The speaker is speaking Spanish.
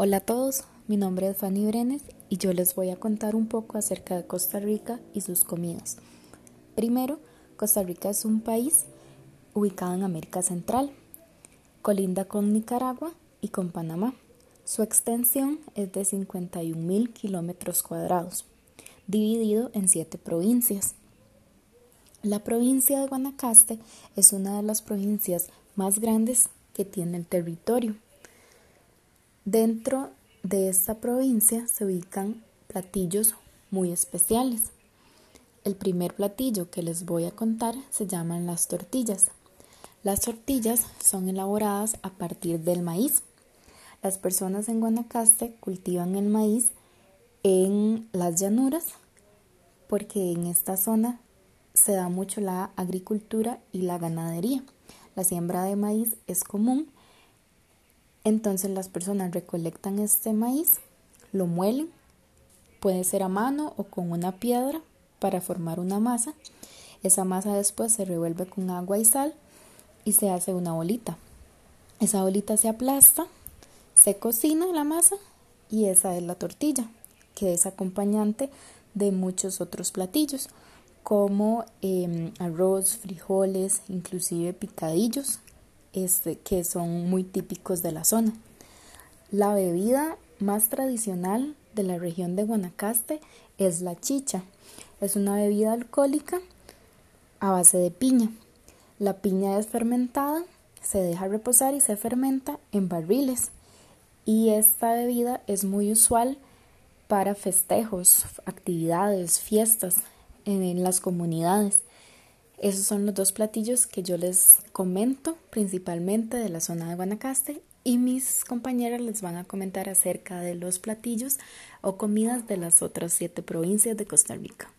Hola a todos, mi nombre es Fanny Brenes y yo les voy a contar un poco acerca de Costa Rica y sus comidas. Primero, Costa Rica es un país ubicado en América Central, colinda con Nicaragua y con Panamá. Su extensión es de 51 mil kilómetros cuadrados, dividido en siete provincias. La provincia de Guanacaste es una de las provincias más grandes que tiene el territorio Dentro de esta provincia se ubican platillos muy especiales. El primer platillo que les voy a contar se llaman las tortillas. Las tortillas son elaboradas a partir del maíz. Las personas en Guanacaste cultivan el maíz en las llanuras porque en esta zona se da mucho la agricultura y la ganadería. La siembra de maíz es común entonces las personas recolectan este maíz, lo muelen, puede ser a mano o con una piedra para formar una masa. Esa masa después se revuelve con agua y sal y se hace una bolita. Esa bolita se aplasta, se cocina la masa y esa es la tortilla, que es acompañante de muchos otros platillos como em, arroz, frijoles, inclusive picadillos este, que son muy típicos de la zona. La bebida más tradicional de la región de Guanacaste es la chicha. Es una bebida alcohólica a base de piña. La piña es fermentada, se deja reposar y se fermenta en barriles. Y esta bebida es muy usual para festejos, actividades, fiestas en las comunidades. Esos son los dos platillos que yo les comento principalmente de la zona de Guanacaste y mis compañeras les van a comentar acerca de los platillos o comidas de las otras siete provincias de Costa Rica.